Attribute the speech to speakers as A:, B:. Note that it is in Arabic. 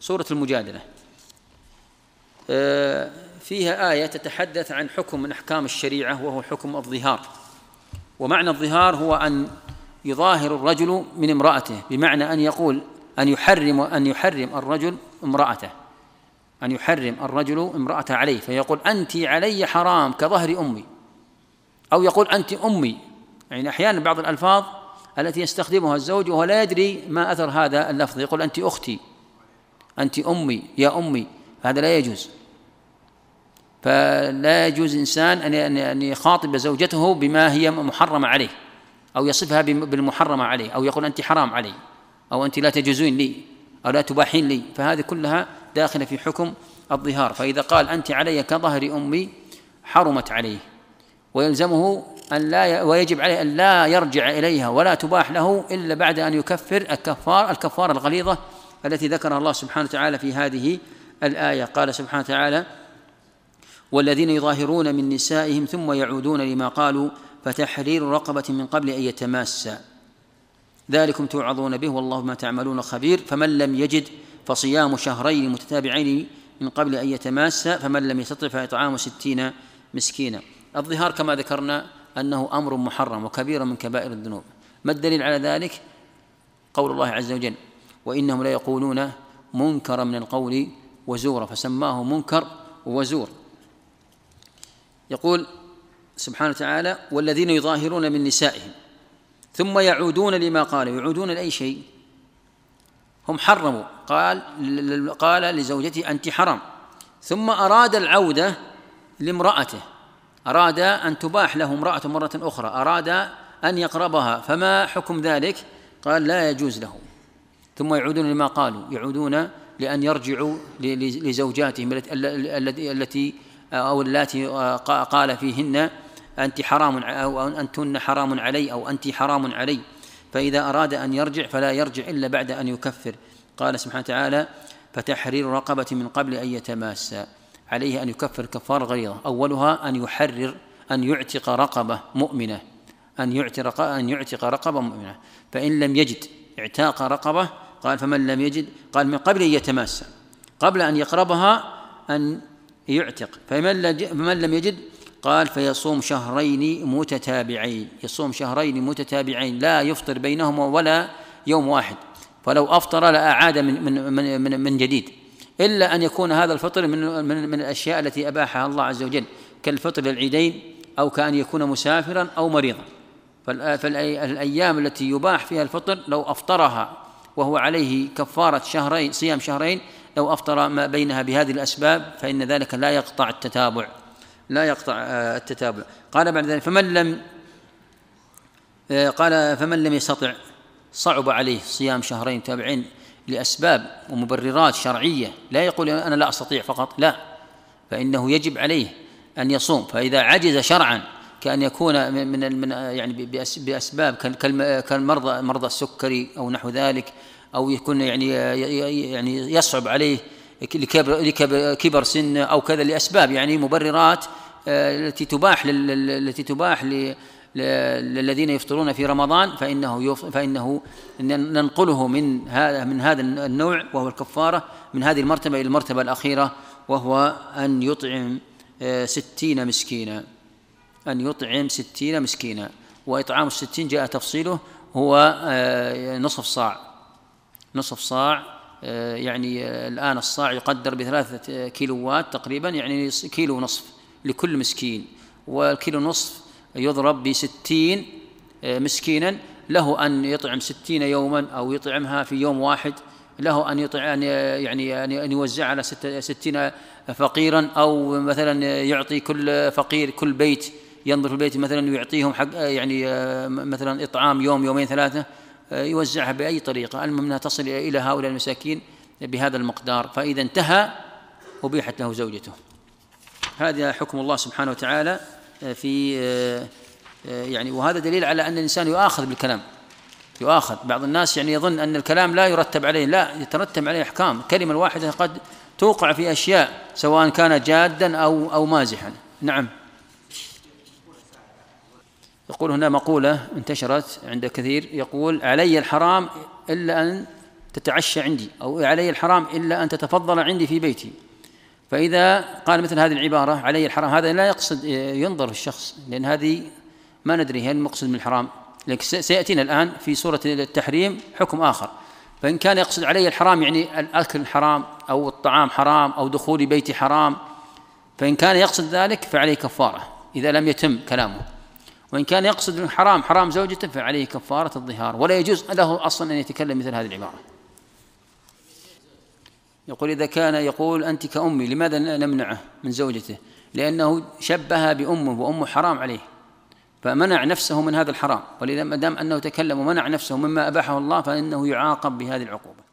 A: سورة المجادلة. آه، فيها آية تتحدث عن حكم من أحكام الشريعة وهو حكم الظهار. ومعنى الظهار هو أن يظاهر الرجل من امرأته بمعنى أن يقول أن يحرم أن يحرم الرجل امرأته. أن يحرم الرجل امرأته عليه فيقول أنت علي حرام كظهر أمي. أو يقول أنت أمي. يعني أحيانا بعض الألفاظ التي يستخدمها الزوج وهو لا يدري ما أثر هذا اللفظ يقول أنت أختي. أنت أمي يا أمي هذا لا يجوز. فلا يجوز إنسان أن يخاطب زوجته بما هي محرمة عليه أو يصفها بالمحرمة عليه أو يقول أنت حرام علي أو أنت لا تجوزين لي أو لا تباحين لي. فهذه كلها داخلة في حكم الظهار. فإذا قال أنت علي كظهر أمي حرمت عليه. ويلزمه أن لا ويجب عليه أن لا يرجع إليها ولا تباح له إلا بعد أن يكفر الكفار الكفارة الغليظة التي ذكرها الله سبحانه وتعالى في هذه الآية. قال سبحانه وتعالى والذين يظاهرون من نسائهم ثم يعودون لما قالوا فتحرير رقبة من قبل أن يتماسا. ذلكم توعظون به والله ما تعملون خبير. فمن لم يجد فصيام شهرين متتابعين من قبل أن يتماسا فمن لم يستطع فإطعام ستين مسكينا. الظهار كما ذكرنا أنه أمر محرم وكبير من كبائر الذنوب. ما الدليل على ذلك؟ قول الله عز وجل وإنهم ليقولون منكرا من القول وزورا فسماه منكر وزور. يقول سبحانه وتعالى والذين يظاهرون من نسائهم ثم يعودون لما قالوا يعودون لأي شيء؟ هم حرموا. قال قال لزوجته أنت حرام. ثم أراد العودة لامرأته. أراد أن تباح له امرأة مرة أخرى. أراد أن يقربها. فما حكم ذلك؟ قال لا يجوز له. ثم يعودون لما قالوا يعودون لأن يرجعوا لزوجاتهم التي أو اللاتي قال فيهن أنت حرام أو أنتن حرام علي أو أنت حرام علي. فإذا أراد أن يرجع فلا يرجع إلا بعد أن يكفر. قال سبحانه وتعالى فتحرير رقبة من قبل أن يتماسى عليه أن يكفر كفار غليظة أولها أن يحرر أن يعتق رقبة مؤمنة. أن يعتق أن يعتق رقبة مؤمنة. فإن لم يجد اعتاق رقبة قال فمن لم يجد قال من قبل أن يتماسى قبل أن يقربها أن يعتق. فمن لم يجد قال فيصوم شهرين متتابعين. يصوم شهرين متتابعين لا يفطر بينهما ولا يوم واحد. فلو أفطر لاعاد من من من, من جديد. إلا أن يكون هذا الفطر من من, من الأشياء التي أباحها الله عز وجل كالفطر للعيدين أو كأن يكون مسافرا أو مريضا. فالأيام التي يباح فيها الفطر لو أفطرها وهو عليه كفارة شهرين صيام شهرين لو أفطر ما بينها بهذه الأسباب فإن ذلك لا يقطع التتابع. لا يقطع آه، التتابع. قال بعد ذلك فمن لم آه، قال فمن لم يستطع صعب عليه صيام شهرين تابعين لأسباب ومبررات شرعية لا يقول أنا لا أستطيع فقط لا فإنه يجب عليه أن يصوم فإذا عجز شرعا كأن يكون من من يعني بأسباب كالمرضى مرضى السكري أو نحو ذلك أو يكون يعني يعني يصعب عليه لكبر, لكبر سن أو كذا لأسباب يعني مبررات آه، التي تباح التي تباح للذين يفطرون في رمضان فإنه فإنه ننقله من هذا من هذا النوع وهو الكفارة من هذه المرتبة إلى المرتبة الأخيرة وهو أن يطعم آه، ستين مسكينا. أن يطعم ستين مسكينا وإطعام الستين جاء تفصيله هو آه، نصف صاع. نصف صاع آه، يعني آه، الآن الصاع يقدر بثلاثة كيلوات تقريبا يعني كيلو ونصف لكل مسكين. والكيلو نصف يضرب بستين مسكينا. له أن يطعم ستين يوما أو يطعمها في يوم واحد. له أن يطعم يعني أن يوزع على ستين فقيرا أو مثلا يعطي كل فقير كل بيت ينظر في البيت مثلا ويعطيهم حق يعني مثلا إطعام يوم يومين ثلاثة يوزعها بأي طريقة. المهم أنها تصل إلى هؤلاء المساكين بهذا المقدار. فإذا انتهى أبيحت له زوجته. هذا حكم الله سبحانه وتعالى في يعني وهذا دليل على أن الإنسان يؤاخذ بالكلام. يؤاخذ. بعض الناس يعني يظن أن الكلام لا يرتب عليه لا يترتب عليه أحكام. الكلمة الواحدة قد توقع في أشياء سواء كان جادا أو أو مازحا. نعم. يقول هنا مقولة انتشرت عند كثير يقول علي الحرام إلا أن تتعشى عندي أو علي الحرام إلا أن تتفضل عندي في بيتي. فإذا قال مثل هذه العبارة علي الحرام هذا لا يقصد ينظر الشخص لأن هذه ما ندري هل المقصد من الحرام. لكن سيأتينا الآن في سورة التحريم حكم آخر. فإن كان يقصد علي الحرام يعني الأكل حرام أو الطعام حرام أو دخول بيتي حرام فإن كان يقصد ذلك فعليه كفارة إذا لم يتم كلامه. وإن كان يقصد الحرام حرام زوجته فعليه كفارة الظهار. ولا يجوز له أصلا أن يتكلم مثل هذه العبارة. يقول إذا كان يقول أنت كأمي لماذا نمنعه من زوجته؟ لأنه شبه بأمه وأمه حرام عليه. فمنع نفسه من هذا الحرام. ولذا ما دام أنه تكلم ومنع نفسه مما أباحه الله فإنه يعاقب بهذه العقوبة.